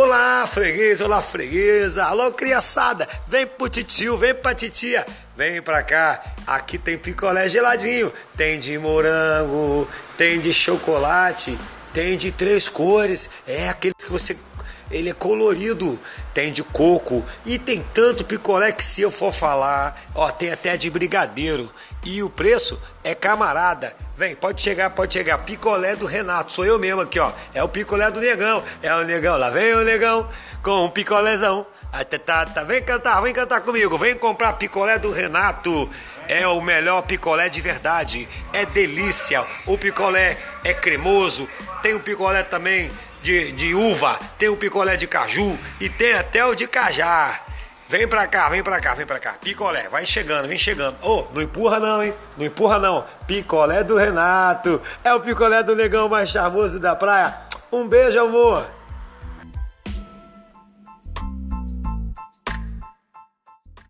Olá, freguês, olá, freguesa. Alô, criançada. Vem pro titio, vem pra titia. Vem pra cá. Aqui tem picolé geladinho. Tem de morango, tem de chocolate, tem de três cores. É aqueles que você ele é colorido, tem de coco e tem tanto picolé que se eu for falar, ó, tem até de brigadeiro. E o preço é camarada. Vem, pode chegar, pode chegar. Picolé do Renato, sou eu mesmo aqui, ó. É o picolé do negão. É o negão, lá vem o negão com um picolézão. Tá, tá, vem cantar, vem cantar comigo. Vem comprar picolé do Renato. É o melhor picolé de verdade. É delícia. O picolé é cremoso. Tem o picolé também de, de uva, tem o picolé de caju e tem até o de cajá. Vem pra cá, vem pra cá, vem pra cá. Picolé, vai chegando, vem chegando. Ô, oh, não empurra não, hein? Não empurra não. Picolé do Renato. É o picolé do negão mais charmoso da praia. Um beijo, amor.